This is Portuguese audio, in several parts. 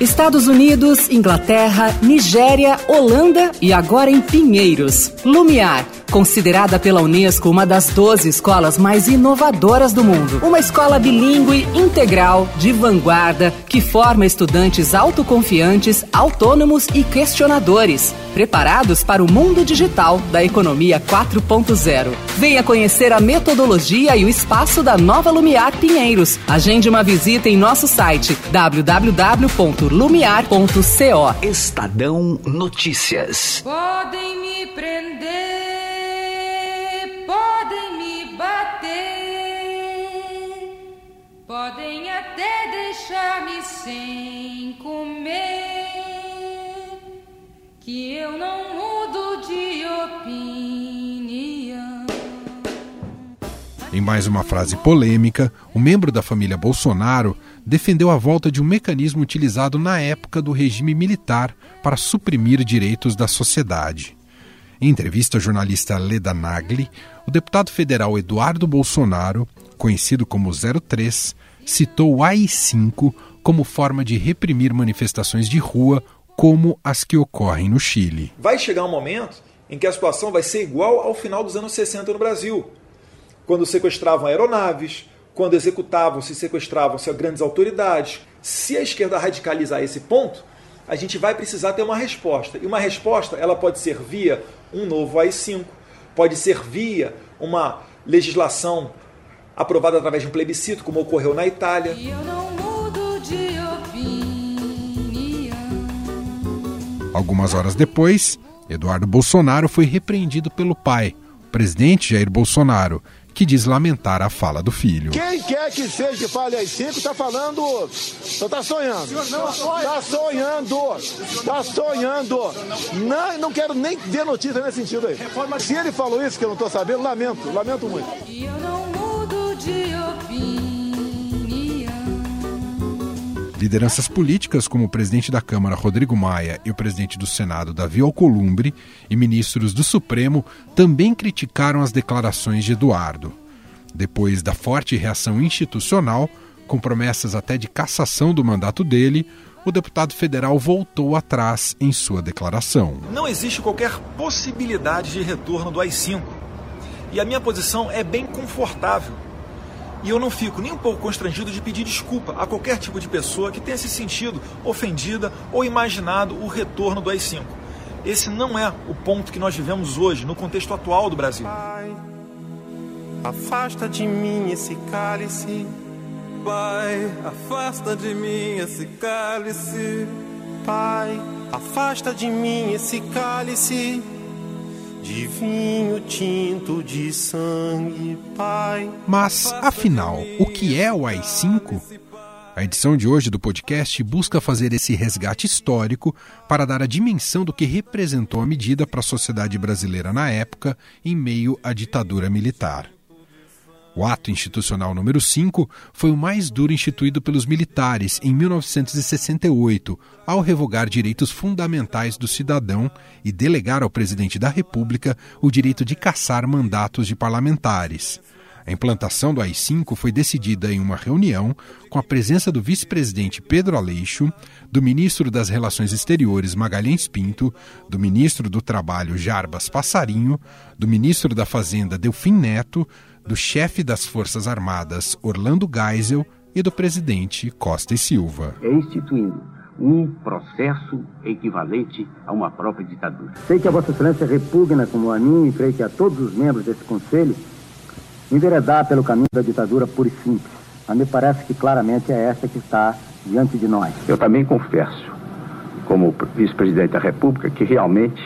Estados Unidos, Inglaterra, Nigéria, Holanda e agora em Pinheiros. Lumiar considerada pela Unesco uma das 12 escolas mais inovadoras do mundo. Uma escola bilíngue, integral, de vanguarda, que forma estudantes autoconfiantes, autônomos e questionadores, preparados para o mundo digital da economia 4.0. Venha conhecer a metodologia e o espaço da Nova Lumiar Pinheiros. Agende uma visita em nosso site www.lumiar.co. Estadão Notícias. Podem me prender Podem até deixar-me sem comer, que eu não mudo de opinião. Em mais uma frase polêmica, o membro da família Bolsonaro defendeu a volta de um mecanismo utilizado na época do regime militar para suprimir direitos da sociedade. Em entrevista à jornalista Leda Nagli, o deputado federal Eduardo Bolsonaro conhecido como 03, citou o AI-5 como forma de reprimir manifestações de rua como as que ocorrem no Chile. Vai chegar um momento em que a situação vai ser igual ao final dos anos 60 no Brasil, quando sequestravam aeronaves, quando executavam-se e sequestravam-se grandes autoridades. Se a esquerda radicalizar esse ponto, a gente vai precisar ter uma resposta. E uma resposta ela pode ser via um novo AI-5, pode ser via uma legislação aprovada através de um plebiscito, como ocorreu na Itália. Algumas horas depois, Eduardo Bolsonaro foi repreendido pelo pai, o presidente Jair Bolsonaro, que diz lamentar a fala do filho. Quem quer que seja que fale às cinco está falando. Está sonhando. Está sonhando. Está sonhando. Não, não quero nem ver notícia nesse sentido aí. Se ele falou isso que eu não estou sabendo, lamento, lamento muito. Lideranças políticas como o presidente da Câmara, Rodrigo Maia, e o presidente do Senado, Davi Alcolumbre, e ministros do Supremo também criticaram as declarações de Eduardo. Depois da forte reação institucional, com promessas até de cassação do mandato dele, o deputado federal voltou atrás em sua declaração. Não existe qualquer possibilidade de retorno do AI-5. E a minha posição é bem confortável e eu não fico nem um pouco constrangido de pedir desculpa a qualquer tipo de pessoa que tenha se sentido ofendida ou imaginado o retorno do AI-5. Esse não é o ponto que nós vivemos hoje, no contexto atual do Brasil. Pai, afasta de mim esse cálice. Pai, afasta de mim esse cálice. Pai, afasta de mim esse cálice de vinho tinto de sangue, Pai. Mas, afinal, o que é o AI-5? A edição de hoje do podcast busca fazer esse resgate histórico para dar a dimensão do que representou a medida para a sociedade brasileira na época, em meio à ditadura militar. O ato institucional número 5 foi o mais duro instituído pelos militares em 1968, ao revogar direitos fundamentais do cidadão e delegar ao presidente da República o direito de caçar mandatos de parlamentares. A implantação do AI-5 foi decidida em uma reunião com a presença do vice-presidente Pedro Aleixo, do ministro das Relações Exteriores Magalhães Pinto, do ministro do Trabalho Jarbas Passarinho, do ministro da Fazenda Delfim Neto, do chefe das Forças Armadas, Orlando Geisel, e do presidente Costa e Silva. É instituindo um processo equivalente a uma própria ditadura. Sei que a Vossa Excelência repugna, como a mim, e creio que a todos os membros desse Conselho, enveredar pelo caminho da ditadura pura e simples. Mas me parece que claramente é essa que está diante de nós. Eu também confesso, como vice-presidente da República, que realmente,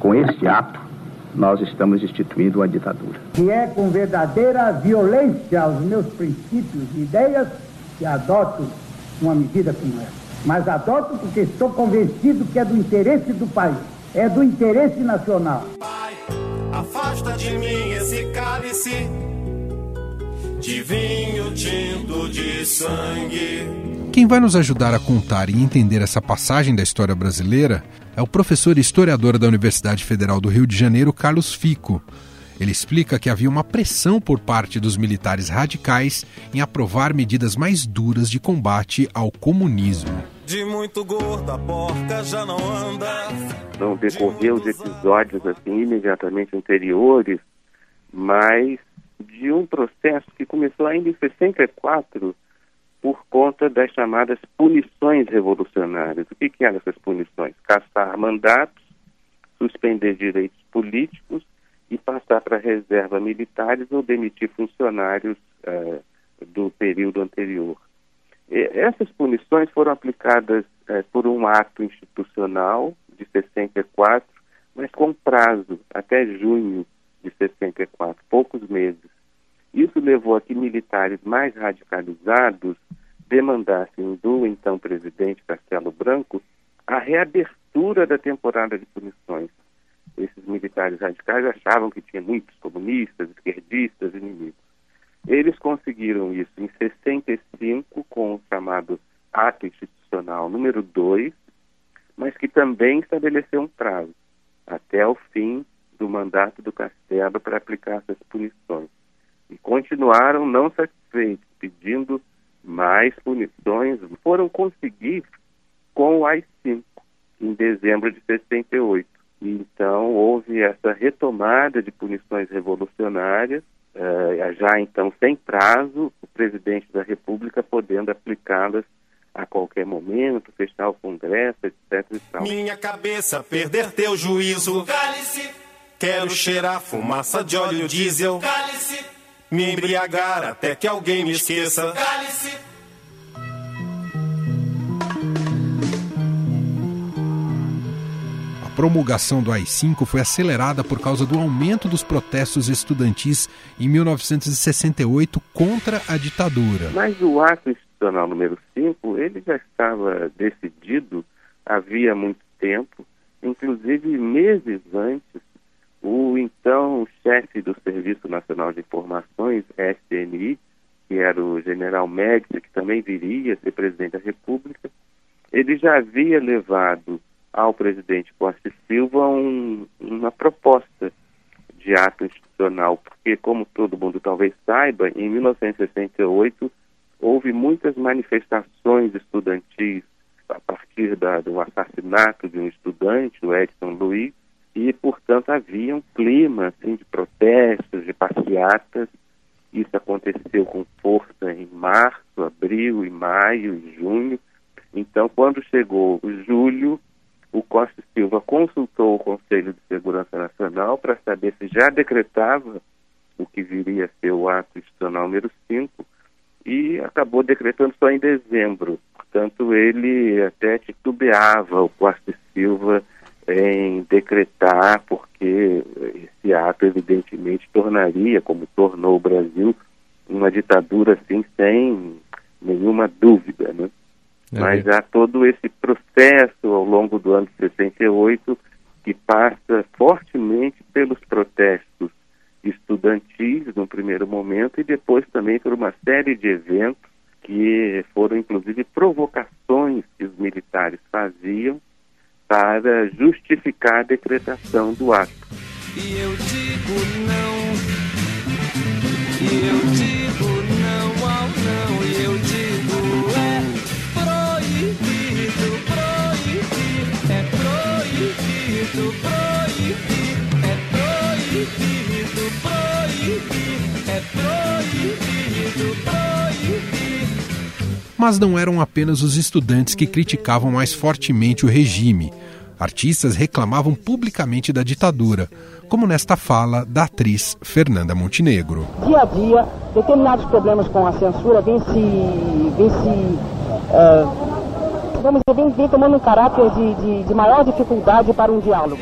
com este ato, nós estamos instituindo uma ditadura. Que é com verdadeira violência aos meus princípios e ideias que adoto uma medida como essa. Mas adoto porque estou convencido que é do interesse do país, é do interesse nacional. Pai, afasta de mim esse cálice de vinho tinto de sangue. Quem vai nos ajudar a contar e entender essa passagem da história brasileira é o professor e historiador da Universidade Federal do Rio de Janeiro, Carlos Fico. Ele explica que havia uma pressão por parte dos militares radicais em aprovar medidas mais duras de combate ao comunismo. De muito gordo a porca já não anda. Não decorreu os episódios assim imediatamente anteriores, mas de um processo que começou ainda em 64 por conta das chamadas punições revolucionárias. O que, que eram essas punições? Caçar mandatos, suspender direitos políticos e passar para reserva militares ou demitir funcionários uh, do período anterior. Essas punições foram aplicadas é, por um ato institucional de 64, mas com prazo até junho de 64, poucos meses. Isso levou a que militares mais radicalizados demandassem do então presidente Castelo Branco a reabertura da temporada de punições. Esses militares radicais achavam que tinha muitos comunistas, esquerdistas, inimigos. Eles conseguiram isso em 65 com o chamado Ato Institucional número 2, mas que também estabeleceu um prazo até o fim do mandato do Castelo para aplicar essas punições. E continuaram não satisfeitos, pedindo mais punições. Foram conseguir com o AI-5 em dezembro de 68. E então houve essa retomada de punições revolucionárias uh, já então sem prazo, o presidente da República podendo aplicá-las a qualquer momento, fechar o Congresso, etc. Minha cabeça perder teu juízo. Cálice. Quero cheirar fumaça de óleo diesel. Cálice. Me embriagar até que alguém me esqueça. Cálice. promulgação do AI-5 foi acelerada por causa do aumento dos protestos estudantis em 1968 contra a ditadura. Mas o ato institucional número 5, ele já estava decidido havia muito tempo, inclusive meses antes, o então chefe do Serviço Nacional de Informações, SNI, que era o general Médici, que também viria a ser presidente da República, ele já havia levado ao presidente Costa Silva um, uma proposta de ato institucional, porque, como todo mundo talvez saiba, em 1968 houve muitas manifestações estudantis a partir da, do assassinato de um estudante, o Edson Luiz, e, portanto, havia um clima assim, de protestos, de passeatas. Isso aconteceu com força em março, abril, e maio e junho. Então, quando chegou julho, o Costa Silva consultou o Conselho de Segurança Nacional para saber se já decretava o que viria a ser o ato institucional número 5 e acabou decretando só em dezembro. Portanto, ele até titubeava, o Costa Silva, decretar, porque esse ato, evidentemente, tornaria, como tornou o Brasil, uma ditadura assim, sem nenhuma dúvida. Né? É. Mas há todo esse processo ao longo do ano de 68 que passa fortemente pelos protestos estudantis no primeiro momento e depois também por uma série de eventos que foram inclusive provocações que os militares faziam para justificar a decretação do ato. E eu digo não, e eu digo não ao não, e eu digo é proibido, proibir, é proibido, proibir, é proibido, proibir, é proibido, Mas não eram apenas os estudantes que criticavam mais fortemente o regime. Artistas reclamavam publicamente da ditadura, como nesta fala da atriz Fernanda Montenegro. Dia a dia, determinados problemas com a censura vêm se, vêm se uh, vamos dizer, vem, vem tomando um caráter de, de, de maior dificuldade para um diálogo.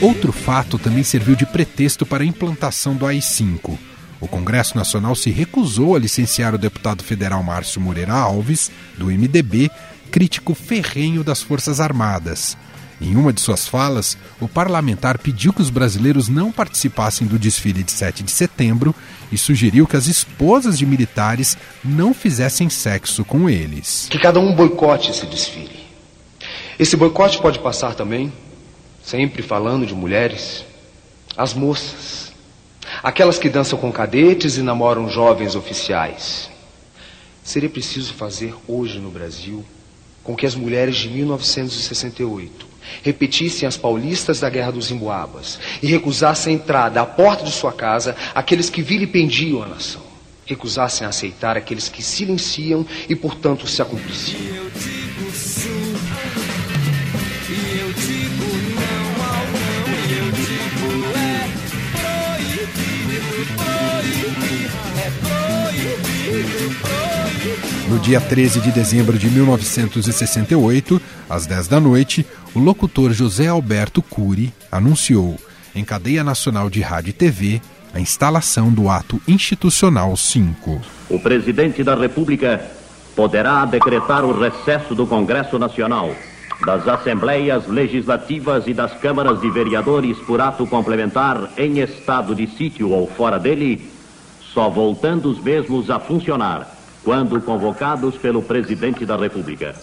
Outro fato também serviu de pretexto para a implantação do AI-5. O Congresso Nacional se recusou a licenciar o deputado federal Márcio Moreira Alves, do MDB, crítico ferrenho das Forças Armadas. Em uma de suas falas, o parlamentar pediu que os brasileiros não participassem do desfile de 7 de setembro e sugeriu que as esposas de militares não fizessem sexo com eles. Que cada um boicote esse desfile. Esse boicote pode passar também, sempre falando de mulheres, As moças. Aquelas que dançam com cadetes e namoram jovens oficiais. Seria preciso fazer hoje no Brasil com que as mulheres de 1968 repetissem as paulistas da Guerra dos Emboabas e recusassem a entrada à porta de sua casa aqueles que vilipendiam a nação. Recusassem a aceitar aqueles que silenciam e, portanto, se acompliciam. No dia 13 de dezembro de 1968, às 10 da noite, o locutor José Alberto Cury anunciou, em cadeia nacional de rádio e TV, a instalação do Ato Institucional 5. O presidente da República poderá decretar o recesso do Congresso Nacional, das Assembleias Legislativas e das Câmaras de Vereadores por ato complementar em estado de sítio ou fora dele, só voltando os mesmos a funcionar quando convocados pelo presidente da República.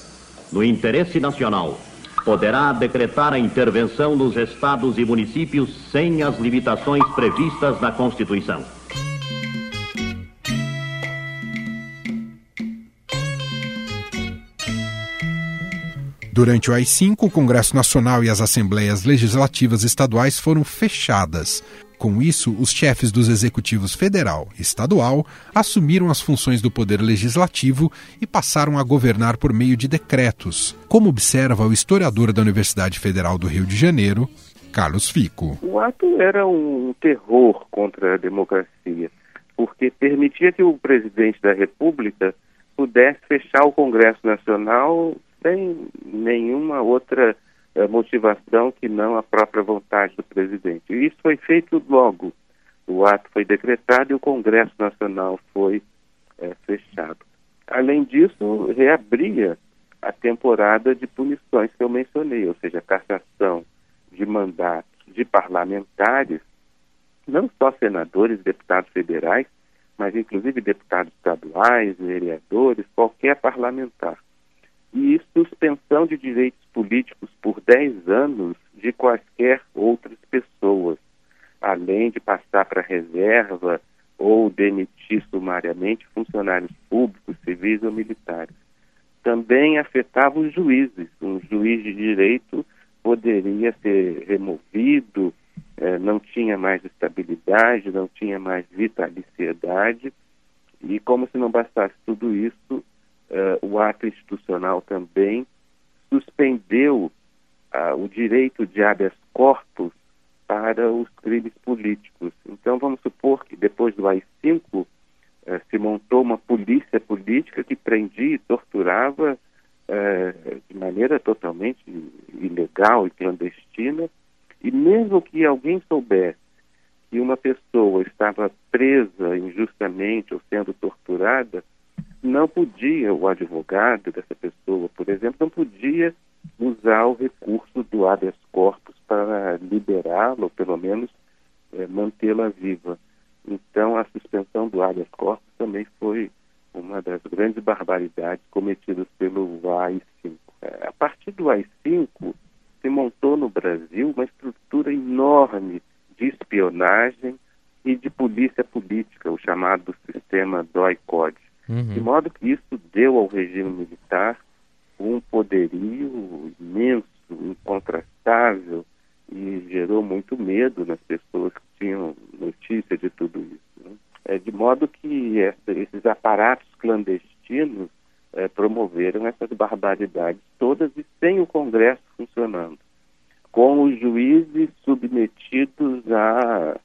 No interesse nacional, poderá decretar a intervenção nos estados e municípios sem as limitações previstas na Constituição. Durante o AI-5, o Congresso Nacional e as Assembleias Legislativas Estaduais foram fechadas. Com isso, os chefes dos executivos federal e estadual assumiram as funções do poder legislativo e passaram a governar por meio de decretos, como observa o historiador da Universidade Federal do Rio de Janeiro, Carlos Fico. O ato era um terror contra a democracia, porque permitia que o presidente da República pudesse fechar o Congresso Nacional sem nenhuma outra motivação que não a própria vontade do presidente. E isso foi feito logo. O ato foi decretado e o Congresso Nacional foi uh, fechado. Além disso, reabria a temporada de punições que eu mencionei, ou seja, cassação de mandatos de parlamentares, não só senadores, deputados federais, mas inclusive deputados estaduais, vereadores, qualquer parlamentar e suspensão de direitos políticos por 10 anos de quaisquer outras pessoas, além de passar para reserva ou demitir sumariamente funcionários públicos, civis ou militares. Também afetava os juízes. Um juiz de direito poderia ser removido, eh, não tinha mais estabilidade, não tinha mais vitaliciedade, e como se não bastasse tudo isso, o ato institucional também suspendeu uh, o direito de habeas corpus para os crimes políticos. Então, vamos supor que depois do AI-5 uh, eh, se montou uma polícia política que prendia e torturava de maneira totalmente ilegal e clandestina, e mesmo que alguém soubesse que uma pessoa estava presa injustamente ou sendo torturada, não podia, o advogado dessa pessoa, por exemplo, não podia usar o recurso do habeas corpus para liberá-la, ou pelo menos é, mantê-la viva. Então, a suspensão do habeas corpus também foi uma das grandes barbaridades cometidas pelo AI-5. É, a partir do AI-5, se montou no Brasil uma estrutura enorme de espionagem e de polícia política, o chamado sistema DOI-CODE. Uhum. De modo que isso deu ao regime militar um poderio imenso, incontrastável, e gerou muito medo nas pessoas que tinham notícia de tudo isso. Né? É, de modo que essa, esses aparatos clandestinos é, promoveram essas barbaridades todas e sem o Congresso funcionando, com os juízes submetidos a,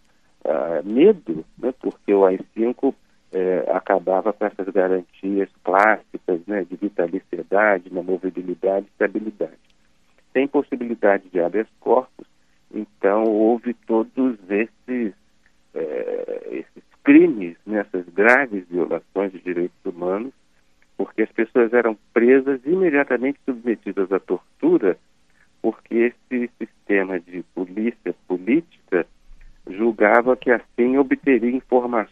a medo, né? porque o AI-5 é, acabava com essas garantias clássicas né, de vitaliciedade, mobilidade e estabilidade. Sem possibilidade de habeas corpus, então houve todos esses, é, esses crimes, né, essas graves violações de direitos humanos, porque as pessoas eram presas imediatamente submetidas à tortura, porque esse sistema de polícia política julgava que assim obteria informações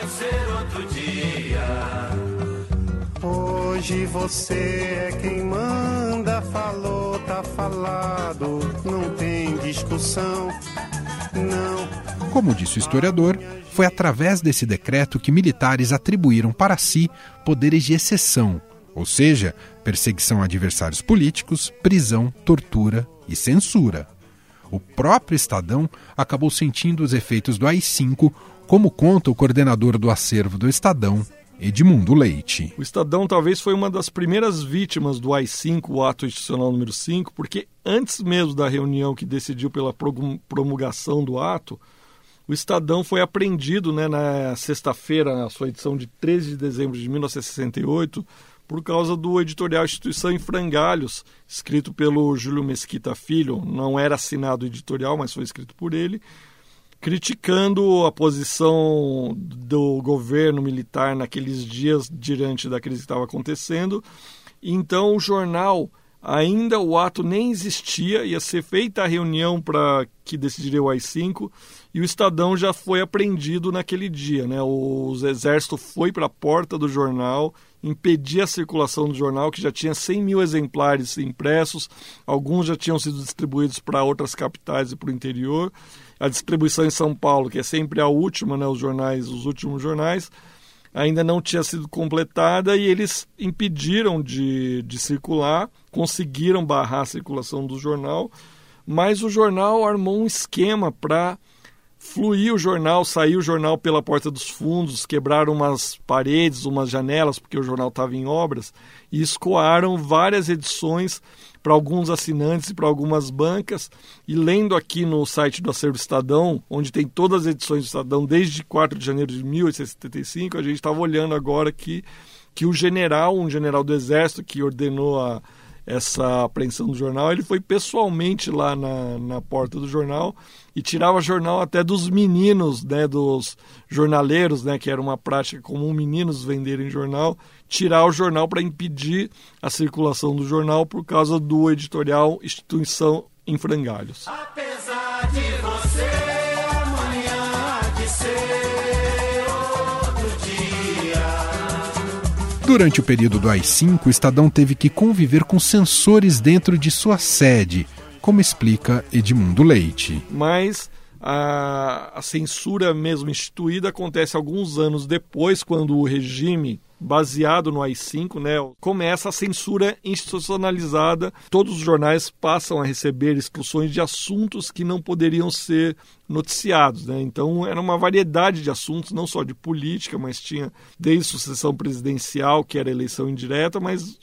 vai ser outro dia. Hoje você é quem manda, falou, tá falado, não tem discussão, não. Como disse o historiador, foi através desse decreto que militares atribuíram para si poderes de exceção, ou seja, perseguição a adversários políticos, prisão, tortura e censura. O próprio Estadão acabou sentindo os efeitos do AI-5, como conta o coordenador do acervo do Estadão, Edmundo Leite. O Estadão talvez foi uma das primeiras vítimas do AI-5, o ato institucional número 5, porque antes mesmo da reunião que decidiu pela promulgação do ato, o Estadão foi apreendido né, na sexta-feira, na sua edição de 13 de dezembro de 1968, por causa do editorial Instituição em Frangalhos, escrito pelo Júlio Mesquita Filho. Não era assinado o editorial, mas foi escrito por ele, criticando a posição do governo militar naqueles dias diante da crise que estava acontecendo. Então o jornal ainda o ato nem existia, ia ser feita a reunião para que decidiria o AI-5 e o Estadão já foi apreendido naquele dia. Né? O exército foi para a porta do jornal, impedir a circulação do jornal, que já tinha 100 mil exemplares impressos, alguns já tinham sido distribuídos para outras capitais e para o interior. A distribuição em São Paulo, que é sempre a última, né, os jornais, os últimos jornais, ainda não tinha sido completada e eles impediram de, de circular, conseguiram barrar a circulação do jornal, mas o jornal armou um esquema para fluir o jornal, sair o jornal pela porta dos fundos, quebraram umas paredes, umas janelas, porque o jornal estava em obras, e escoaram várias edições para alguns assinantes e para algumas bancas. E lendo aqui no site do Acervo Estadão, onde tem todas as edições do Estadão desde 4 de janeiro de 1875, a gente estava olhando agora que, que o general, um general do Exército que ordenou a essa apreensão do jornal, ele foi pessoalmente lá na, na porta do jornal e tirava jornal até dos meninos, né, dos jornaleiros, né, que era uma prática comum meninos venderem jornal, tirar o jornal para impedir a circulação do jornal por causa do editorial Instituição em Frangalhos. Apesar de você amanhã de ser outro dia. Durante o período do AI-5, o Estadão teve que conviver com sensores dentro de sua sede, como explica Edmundo Leite. Mas a, a censura mesmo instituída acontece alguns anos depois, quando o regime baseado no AI-5, né, começa a censura institucionalizada. Todos os jornais passam a receber expulsões de assuntos que não poderiam ser noticiados. Né? Então, era uma variedade de assuntos, não só de política, mas tinha desde sucessão presidencial, que era eleição indireta, mas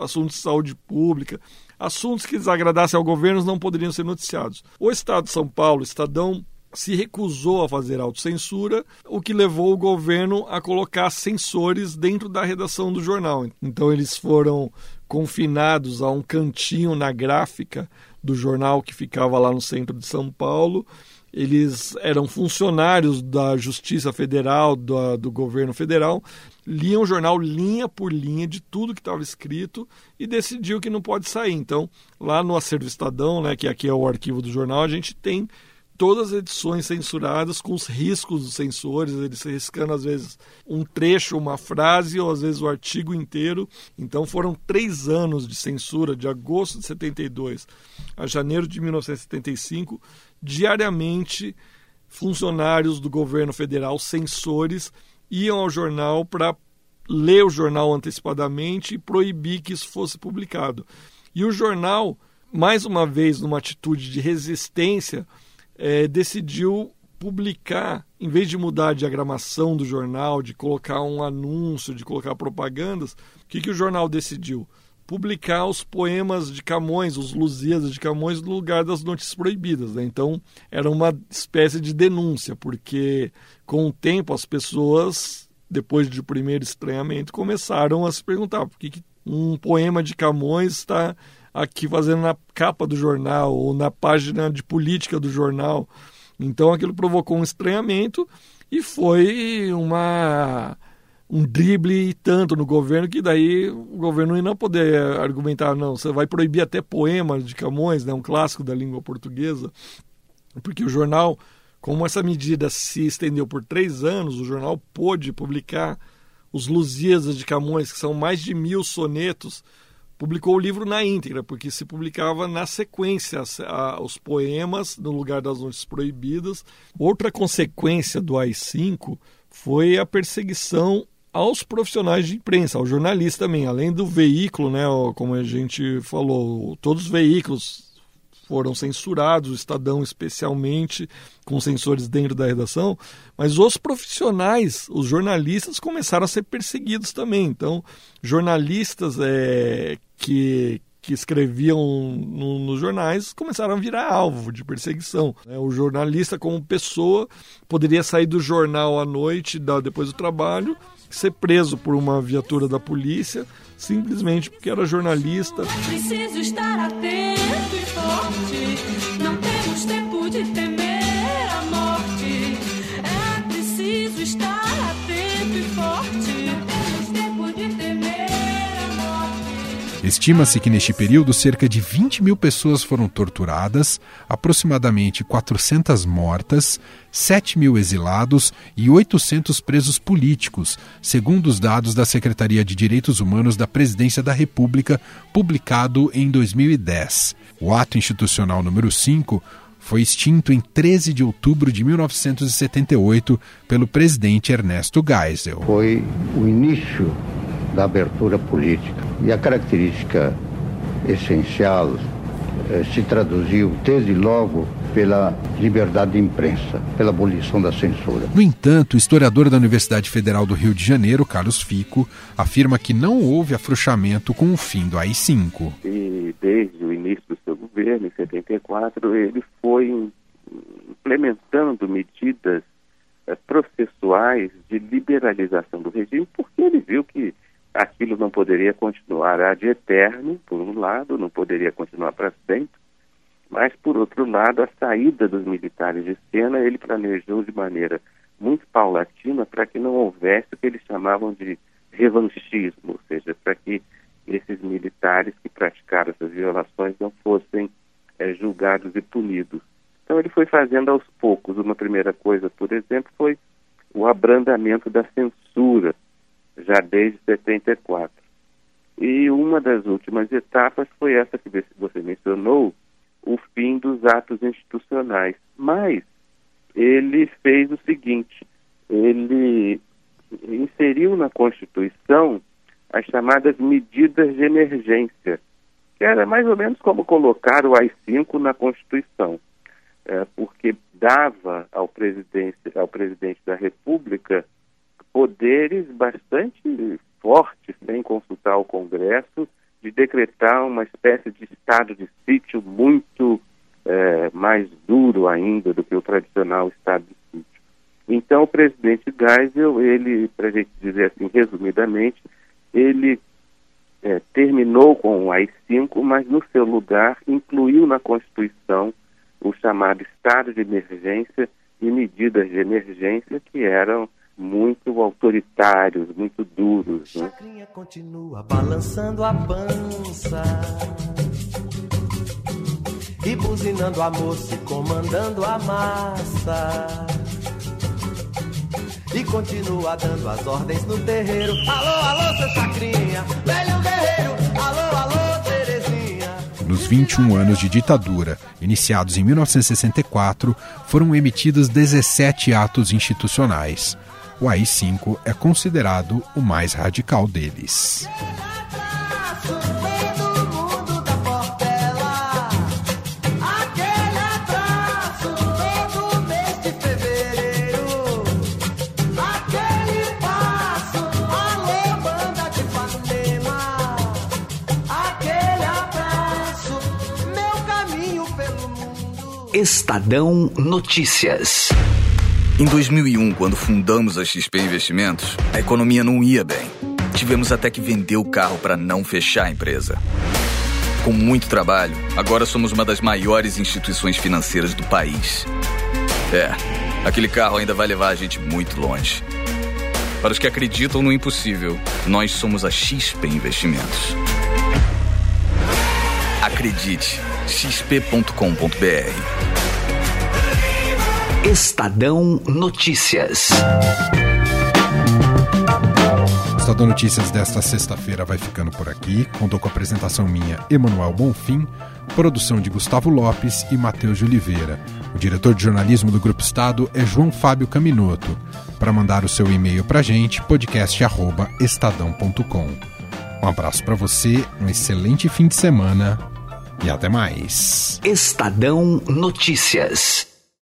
assuntos de saúde pública, assuntos que desagradassem ao governo não poderiam ser noticiados. O Estado de São Paulo, Estadão, se recusou a fazer autocensura, o que levou o governo a colocar censores dentro da redação do jornal. Então eles foram confinados a um cantinho na gráfica do jornal que ficava lá no centro de São Paulo. Eles eram funcionários da Justiça Federal, do, do governo federal, liam o jornal linha por linha de tudo que estava escrito e decidiu que não pode sair. Então, lá no Acervo Estadão, né, que aqui é o arquivo do jornal, a gente tem todas as edições censuradas com os riscos dos censores, eles riscando às vezes um trecho, uma frase ou às vezes o artigo inteiro. Então foram três anos de censura, de agosto de 72 a janeiro de 1975, diariamente funcionários do governo federal, censores, iam ao jornal para ler o jornal antecipadamente e proibir que isso fosse publicado. E o jornal, mais uma vez, numa atitude de resistência, é, decidiu publicar, em vez de mudar a diagramação do jornal, de colocar um anúncio, de colocar propagandas, o que, que o jornal decidiu? Publicar os poemas de Camões, os Lusíadas de Camões, no lugar das notícias proibidas. Né? Então, era uma espécie de denúncia, porque com o tempo as pessoas, depois do primeiro estranhamento, começaram a se perguntar por que, que um poema de Camões está aqui fazendo na capa do jornal ou na página de política do jornal. Então aquilo provocou um estranhamento e foi uma um drible tanto no governo que daí o governo não poder argumentar não, você vai proibir até poemas de Camões, né, um clássico da língua portuguesa, porque o jornal, como essa medida se estendeu por três anos, o jornal pôde publicar os Lusíadas de Camões, que são mais de mil sonetos, publicou o livro na íntegra, porque se publicava na sequência os poemas no lugar das notícias proibidas. Outra consequência do AI-5 foi a perseguição aos profissionais de imprensa, ao jornalista também, além do veículo, né, como a gente falou, todos os veículos foram censurados, o Estadão especialmente, com censores dentro da redação, mas os profissionais, os jornalistas começaram a ser perseguidos também. Então, jornalistas é, que, que escreviam no, nos jornais começaram a virar alvo de perseguição. Né? O jornalista, como pessoa, poderia sair do jornal à noite, depois do trabalho, ser preso por uma viatura da polícia simplesmente porque era jornalista. Preciso estar atento e forte. Estima-se que neste período cerca de 20 mil pessoas foram torturadas, aproximadamente 400 mortas, 7 mil exilados e 800 presos políticos, segundo os dados da Secretaria de Direitos Humanos da Presidência da República, publicado em 2010. O ato institucional número 5 foi extinto em 13 de outubro de 1978 pelo presidente Ernesto Geisel. Foi o início da abertura política e a característica essencial eh, se traduziu desde logo pela liberdade de imprensa, pela abolição da censura. No entanto, o historiador da Universidade Federal do Rio de Janeiro, Carlos Fico, afirma que não houve afrouxamento com o fim do AI-5. E desde o início do seu governo, em 74, ele foi implementando medidas eh, processuais de liberalização do regime, porque ele viu que aquilo não poderia continuar ad eterno, por um lado, não poderia continuar para sempre, mas, por outro lado, a saída dos militares de cena ele planejou de maneira muito paulatina para que não houvesse o que eles chamavam de revanchismo, ou seja, para que esses militares que praticaram essas violações não fossem é, julgados e punidos. Então ele foi fazendo aos poucos. Uma primeira coisa, por exemplo, foi o abrandamento da censura, já desde 74. E uma das últimas etapas foi essa que você mencionou, o fim dos atos institucionais. Mas ele fez o seguinte: ele inseriu na Constituição as chamadas medidas de emergência, que era mais ou menos como colocar o AI-5 na Constituição, é, porque dava ao ao presidente da República poderes bastante fortes, sem consultar o Congresso, de decretar uma espécie de estado de sítio muito é, mais duro ainda do que o tradicional estado de sítio. Então, o presidente Geisel, ele, para a gente dizer assim, resumidamente, ele é, terminou com o AI-5, mas no seu lugar incluiu na Constituição o chamado estado de emergência e medidas de emergência que eram muito autoritários, muito duros. Né? Chacrinha continua balançando a pança e buzinando a moça e comandando a massa. E continua dando as ordens no terreiro. Alô, alô, seu Chacrinha, velho guerreiro. Alô, alô, Terezinha. Nos 21 anos de ditadura, iniciados em 1964, foram emitidos 17 atos institucionais o AI-5 é considerado o mais radical deles. Estadão Notícias. Em 2001, quando fundamos a XP Investimentos, a economia não ia bem. Tivemos até que vender o carro para não fechar a empresa. Com muito trabalho, agora somos uma das maiores instituições financeiras do país. É, aquele carro ainda vai levar a gente muito longe. Para os que acreditam no impossível, nós somos a XP Investimentos. Acredite, xp.com.br. Estadão Notícias. Estadão Notícias desta sexta-feira vai ficando por aqui. Contou com a apresentação minha, Emanuel Bonfim, produção de Gustavo Lopes e Matheus de Oliveira. O diretor de jornalismo do Grupo Estado é João Fábio Caminoto. Para mandar o seu e-mail para a gente, podcast@estadão.com. Um abraço para você, um excelente fim de semana e até mais. Estadão Notícias.